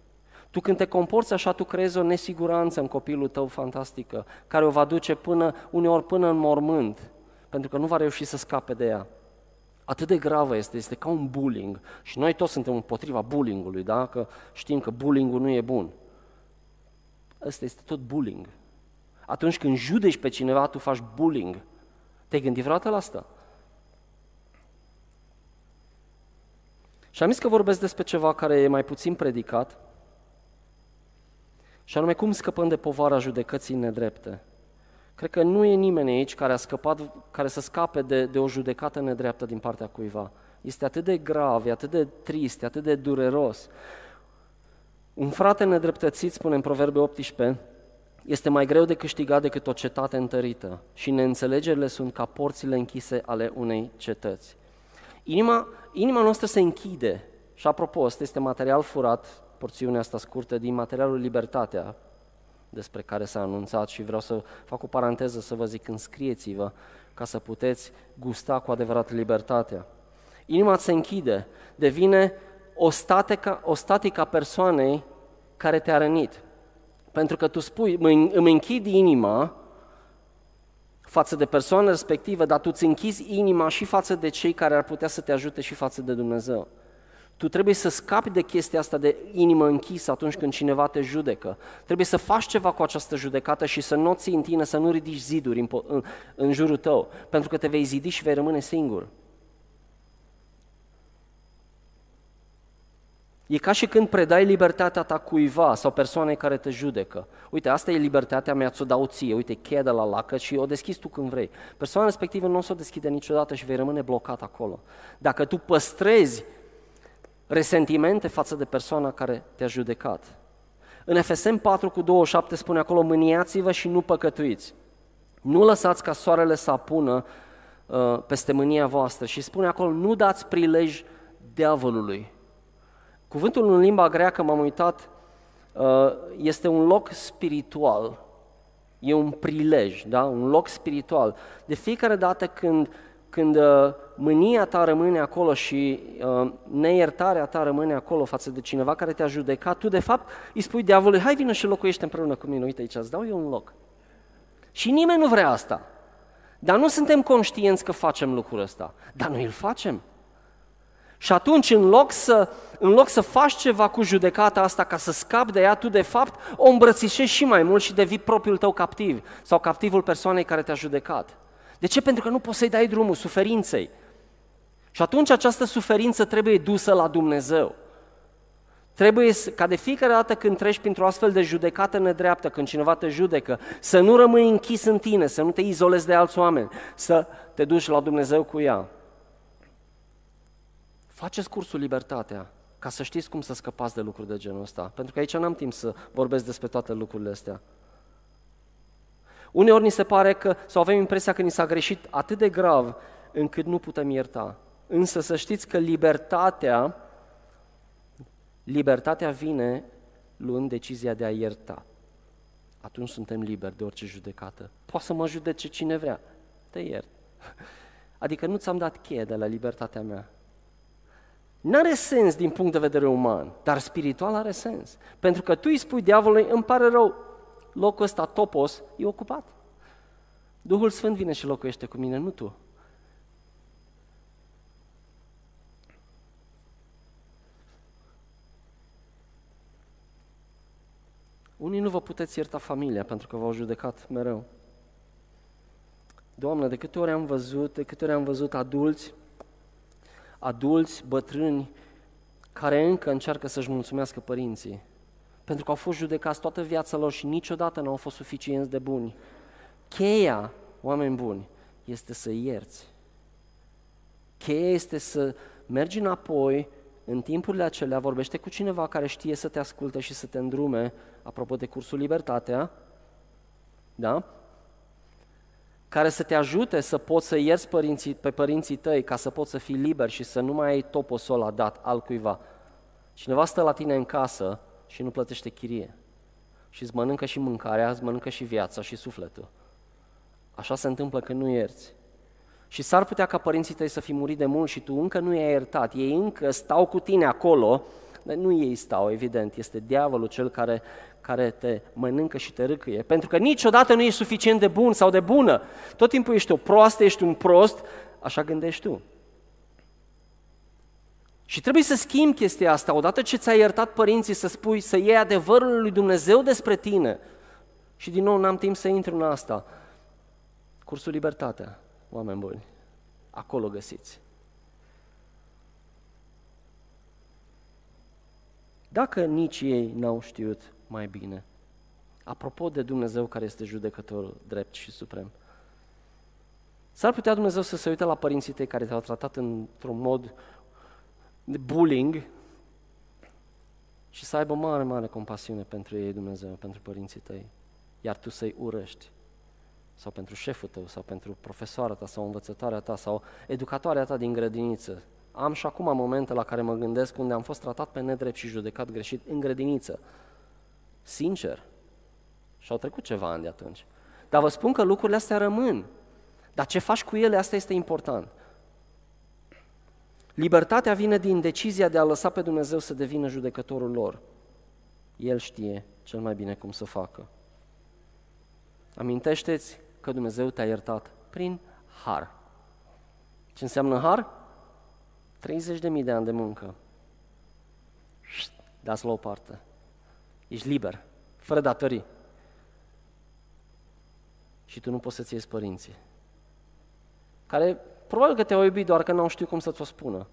Tu când te comporți așa, tu creezi o nesiguranță în copilul tău fantastică, care o va duce până, uneori până în mormânt, pentru că nu va reuși să scape de ea. Atât de gravă este, este ca un bullying. Și noi toți suntem împotriva bullyingului, da? Că știm că bullyingul nu e bun. Ăsta este tot bullying. Atunci când judeci pe cineva, tu faci bullying. Te-ai gândit vreodată la asta? Și am zis că vorbesc despre ceva care e mai puțin predicat, și anume cum scăpăm de povara judecății nedrepte. Cred că nu e nimeni aici care a scăpat, care să scape de, de o judecată nedreaptă din partea cuiva. Este atât de grav, e atât de trist, e atât de dureros. Un frate nedreptățit, spune în Proverbe 18, este mai greu de câștigat decât o cetate întărită și neînțelegerile sunt ca porțile închise ale unei cetăți. Inima, inima noastră se închide și apropo, ăsta este material furat, porțiunea asta scurtă din materialul Libertatea, despre care s-a anunțat și vreau să fac o paranteză să vă zic, înscrieți-vă ca să puteți gusta cu adevărat libertatea. Inima se închide, devine o statică, o statică a persoanei care te-a rănit. Pentru că tu spui, îmi închid inima față de persoana respectivă, dar tu îți închizi inima și față de cei care ar putea să te ajute și față de Dumnezeu. Tu trebuie să scapi de chestia asta de inimă închisă atunci când cineva te judecă. Trebuie să faci ceva cu această judecată și să nu o ții în tine, să nu ridici ziduri în, în, în jurul tău, pentru că te vei zidi și vei rămâne singur. E ca și când predai libertatea ta cuiva sau persoanei care te judecă. Uite, asta e libertatea mea, ți-o dau ție, uite, cheia de la lacă și o deschizi tu când vrei. Persoana respectivă nu o să o deschide niciodată și vei rămâne blocat acolo. Dacă tu păstrezi resentimente față de persoana care te-a judecat. În FSM 4 cu 27 spune acolo, mâniați-vă și nu păcătuiți. Nu lăsați ca soarele să apună uh, peste mânia voastră și spune acolo, nu dați prilej diavolului. Cuvântul în limba greacă, m-am uitat, uh, este un loc spiritual. E un prilej, da? un loc spiritual. De fiecare dată când când uh, mânia ta rămâne acolo și uh, neiertarea ta rămâne acolo față de cineva care te-a judecat, tu de fapt îi spui diavolului, hai vină și locuiește împreună cu mine, uite aici, îți dau eu un loc. Și nimeni nu vrea asta. Dar nu suntem conștienți că facem lucrul ăsta, dar noi îl facem. Și atunci, în loc, să, în loc să faci ceva cu judecata asta ca să scapi de ea, tu de fapt o îmbrățișezi și mai mult și devii propriul tău captiv sau captivul persoanei care te-a judecat. De ce? Pentru că nu poți să-i dai drumul suferinței. Și atunci această suferință trebuie dusă la Dumnezeu. Trebuie ca de fiecare dată când treci printr-o astfel de judecată nedreaptă, când cineva te judecă, să nu rămâi închis în tine, să nu te izolezi de alți oameni, să te duci la Dumnezeu cu ea. Faceți cursul Libertatea ca să știți cum să scăpați de lucruri de genul ăsta. Pentru că aici n-am timp să vorbesc despre toate lucrurile astea. Uneori ni se pare că, sau avem impresia că ni s-a greșit atât de grav încât nu putem ierta. Însă să știți că libertatea, libertatea vine luând decizia de a ierta. Atunci suntem liberi de orice judecată. Poate să mă judece cine vrea, te iert. Adică nu ți-am dat cheie de la libertatea mea. N-are sens din punct de vedere uman, dar spiritual are sens. Pentru că tu îi spui diavolului, îmi pare rău, locul ăsta, topos, e ocupat. Duhul Sfânt vine și locuiește cu mine, nu tu. Unii nu vă puteți ierta familia pentru că v-au judecat mereu. Doamne, de câte ori am văzut, de câte ori am văzut adulți, adulți, bătrâni, care încă încearcă să-și mulțumească părinții, pentru că au fost judecați toată viața lor și niciodată nu au fost suficienți de buni. Cheia, oameni buni, este să ierți. Cheia este să mergi înapoi, în timpurile acelea, vorbește cu cineva care știe să te asculte și să te îndrume, apropo de cursul Libertatea, da? Care să te ajute să poți să ierți părinții, pe părinții tăi ca să poți să fii liber și să nu mai ai toposul ăla dat altcuiva. Cineva stă la tine în casă și nu plătește chirie și îți mănâncă și mâncarea, îți mănâncă și viața și sufletul. Așa se întâmplă când nu ierți. Și s-ar putea ca părinții tăi să fi murit de mult și tu încă nu i-ai iertat. Ei încă stau cu tine acolo, dar nu ei stau, evident, este diavolul cel care, care te mănâncă și te râcâie. Pentru că niciodată nu ești suficient de bun sau de bună. Tot timpul ești o proastă, ești un prost, așa gândești tu. Și trebuie să schimbi chestia asta. Odată ce ți-ai iertat părinții să spui, să iei adevărul lui Dumnezeu despre tine. Și din nou n-am timp să intru în asta. Cursul Libertatea, oameni buni. Acolo găsiți. Dacă nici ei n-au știut mai bine. Apropo de Dumnezeu care este judecătorul drept și suprem. S-ar putea Dumnezeu să se uite la părinții tăi care te-au tratat într-un mod de bullying și să aibă mare, mare compasiune pentru ei, Dumnezeu, pentru părinții tăi, iar tu să-i urăști sau pentru șeful tău, sau pentru profesoara ta, sau învățătoarea ta, sau educatoarea ta din grădiniță. Am și acum momente la care mă gândesc unde am fost tratat pe nedrept și judecat greșit în grădiniță. Sincer. Și au trecut ceva ani de atunci. Dar vă spun că lucrurile astea rămân. Dar ce faci cu ele, asta este important. Libertatea vine din decizia de a lăsa pe Dumnezeu să devină judecătorul lor. El știe cel mai bine cum să facă. Amintește-ți că Dumnezeu te-a iertat prin har. Ce înseamnă har? 30.000 de ani de muncă. Dați la o parte. Ești liber, fără datorii. Și tu nu poți să-ți iei părinții. Care probabil că te-au iubit, doar că n-au știut cum să-ți o spună.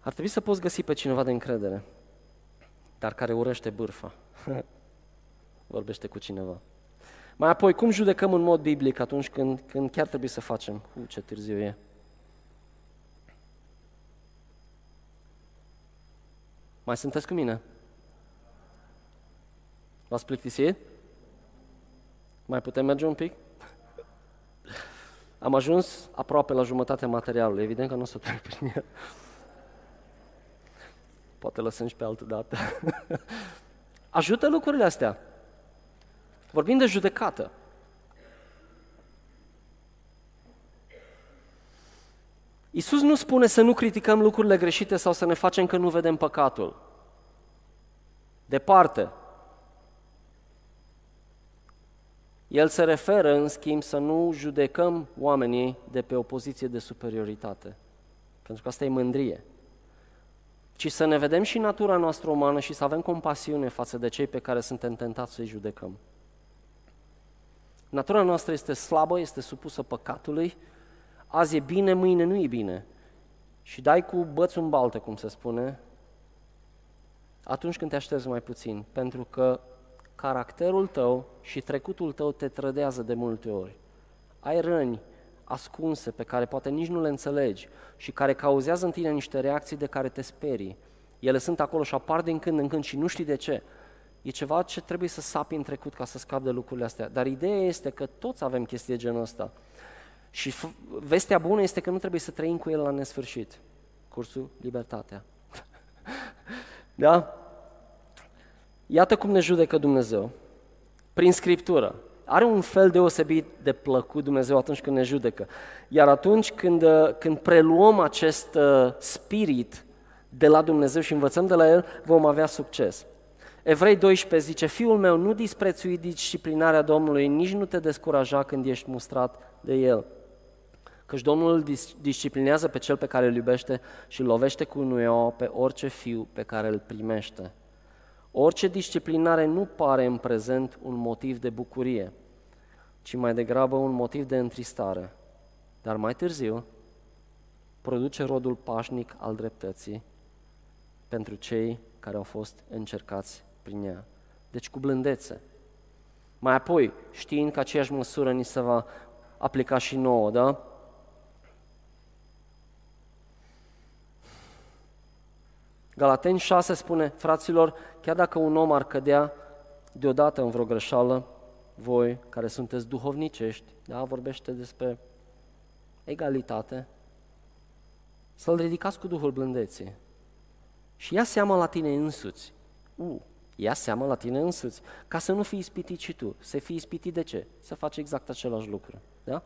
Ar trebui să poți găsi pe cineva de încredere dar care urăște bârfa. Vorbește cu cineva. Mai apoi, cum judecăm în mod biblic atunci când, când chiar trebuie să facem? U, ce târziu e. Mai sunteți cu mine? V-ați plictisit? Mai putem merge un pic? Am ajuns aproape la jumătatea materialului. Evident că nu o să trec prin el. Poate lăsăm și pe altă dată. Ajută lucrurile astea. Vorbim de judecată. Iisus nu spune să nu criticăm lucrurile greșite sau să ne facem că nu vedem păcatul. Departe. El se referă, în schimb, să nu judecăm oamenii de pe o poziție de superioritate. Pentru că asta e mândrie ci să ne vedem și natura noastră umană și să avem compasiune față de cei pe care suntem tentați să-i judecăm. Natura noastră este slabă, este supusă păcatului, azi e bine, mâine nu e bine. Și dai cu bățul în baltă, cum se spune, atunci când te aștepți mai puțin, pentru că caracterul tău și trecutul tău te trădează de multe ori. Ai răni, ascunse, pe care poate nici nu le înțelegi și care cauzează în tine niște reacții de care te sperii. Ele sunt acolo și apar din când în când și nu știi de ce. E ceva ce trebuie să sapi în trecut ca să scapi de lucrurile astea. Dar ideea este că toți avem chestii de genul ăsta. Și vestea bună este că nu trebuie să trăim cu el la nesfârșit. Cursul Libertatea. da? Iată cum ne judecă Dumnezeu. Prin Scriptură are un fel deosebit de plăcut Dumnezeu atunci când ne judecă. Iar atunci când, uh, când preluăm acest uh, spirit de la Dumnezeu și învățăm de la El, vom avea succes. Evrei 12 zice, Fiul meu, nu disprețui disciplinarea Domnului, nici nu te descuraja când ești mustrat de El. Căci Domnul îl disciplinează pe cel pe care îl iubește și îl lovește cu nuiaua pe orice fiu pe care îl primește. Orice disciplinare nu pare în prezent un motiv de bucurie, ci mai degrabă un motiv de întristare. Dar mai târziu produce rodul pașnic al dreptății pentru cei care au fost încercați prin ea. Deci cu blândețe. Mai apoi, știind că aceeași măsură ni se va aplica și nouă, da? Galateni 6 spune, fraților, chiar dacă un om ar cădea deodată în vreo greșeală, voi care sunteți duhovnicești, da, vorbește despre egalitate, să-l ridicați cu Duhul blândeții. Și ia seama la tine însuți. Uh, ia seama la tine însuți, ca să nu fii ispitit și tu. Să fii ispitit de ce? Să faci exact același lucru. Da?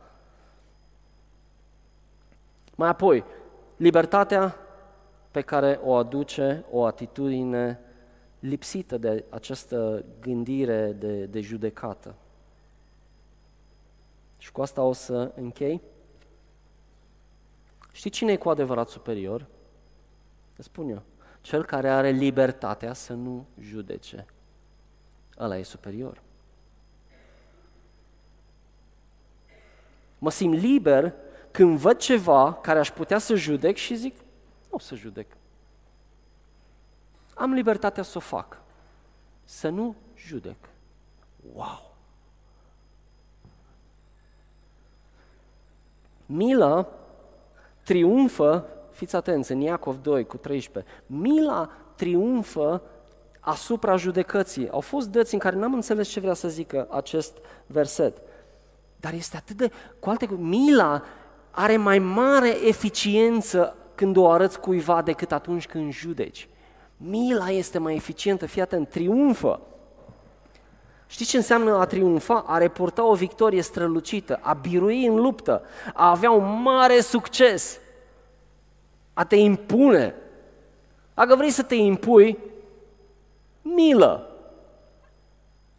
Mai apoi, libertatea pe care o aduce o atitudine lipsită de această gândire de, de judecată. Și cu asta o să închei. Știi cine e cu adevărat superior? Îți spun eu. Cel care are libertatea să nu judece. Ăla e superior. Mă simt liber când văd ceva care aș putea să judec și zic, nu o să judec. Am libertatea să o fac. Să nu judec. Wow! Mila triumfă, fiți atenți, în Iacov 2 cu 13, mila triumfă asupra judecății. Au fost dăți în care n-am înțeles ce vrea să zică acest verset. Dar este atât de, cu alte mila are mai mare eficiență când o arăți cuiva decât atunci când judeci. Mila este mai eficientă, fii atent, triumfă. Știți ce înseamnă a triumfa? A reporta o victorie strălucită, a birui în luptă, a avea un mare succes, a te impune. Dacă vrei să te impui, milă.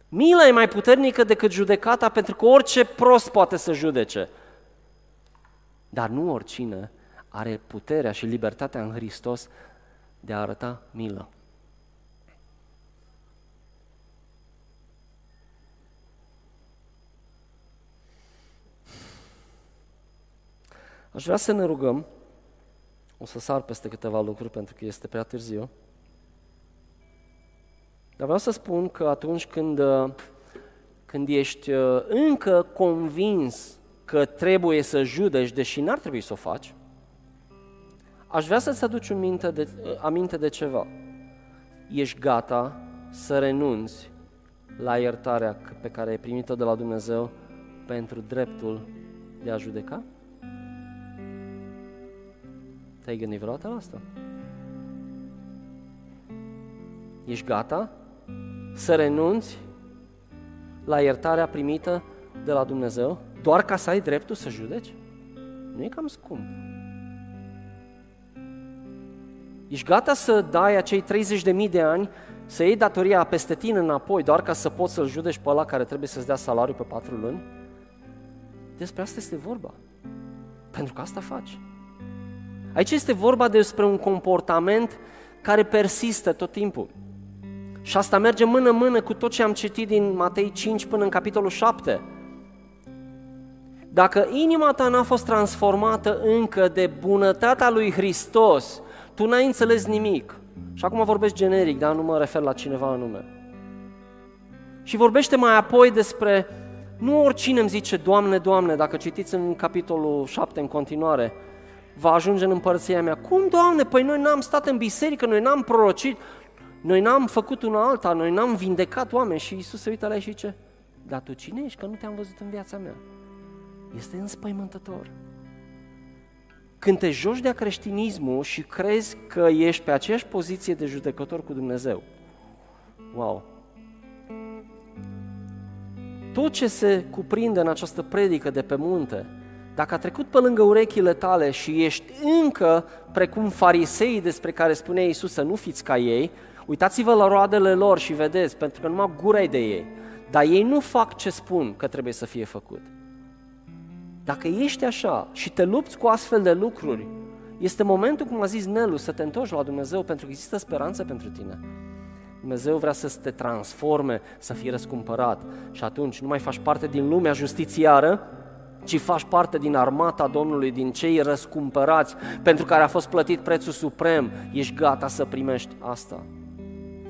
Mila e mai puternică decât judecata pentru că orice prost poate să judece. Dar nu oricine are puterea și libertatea în Hristos de a arăta milă. Aș vrea să ne rugăm, o să sar peste câteva lucruri pentru că este prea târziu, dar vreau să spun că atunci când, când ești uh, încă convins că trebuie să judeci, deși n-ar trebui să o faci, aș vrea să-ți aduci aminte de, aminte de ceva. Ești gata să renunți la iertarea pe care ai primit-o de la Dumnezeu pentru dreptul de a judeca? Te-ai gândit vreodată la asta? Ești gata să renunți la iertarea primită de la Dumnezeu doar ca să ai dreptul să judeci? Nu e cam scump. Ești gata să dai acei 30.000 de ani, să iei datoria peste tine înapoi, doar ca să poți să-l judeci pe ăla care trebuie să-ți dea salariu pe patru luni? Despre asta este vorba. Pentru că asta faci. Aici este vorba despre un comportament care persistă tot timpul. Și asta merge mână-mână cu tot ce am citit din Matei 5 până în capitolul 7. Dacă inima ta n-a fost transformată încă de bunătatea lui Hristos, tu n-ai înțeles nimic. Și acum vorbesc generic, dar nu mă refer la cineva anume. Și vorbește mai apoi despre, nu oricine îmi zice, Doamne, Doamne, dacă citiți în capitolul 7 în continuare, va ajunge în împărția mea. Cum, Doamne? Păi noi n-am stat în biserică, noi n-am prorocit, noi n-am făcut una alta, noi n-am vindecat oameni. Și Isus se uită la ei și zice, dar tu cine ești? Că nu te-am văzut în viața mea. Este înspăimântător. Când te joci de creștinismul și crezi că ești pe aceeași poziție de judecător cu Dumnezeu, wow! Tot ce se cuprinde în această predică de pe munte, dacă a trecut pe lângă urechile tale și ești încă precum farisei despre care spunea Iisus să nu fiți ca ei, uitați-vă la roadele lor și vedeți, pentru că numai gura de ei. Dar ei nu fac ce spun că trebuie să fie făcut. Dacă ești așa și te lupți cu astfel de lucruri, este momentul, cum a zis Nelu, să te întorci la Dumnezeu pentru că există speranță pentru tine. Dumnezeu vrea să te transforme, să fii răscumpărat. Și atunci nu mai faci parte din lumea justițiară, ci faci parte din armata Domnului, din cei răscumpărați, pentru care a fost plătit prețul suprem. Ești gata să primești asta.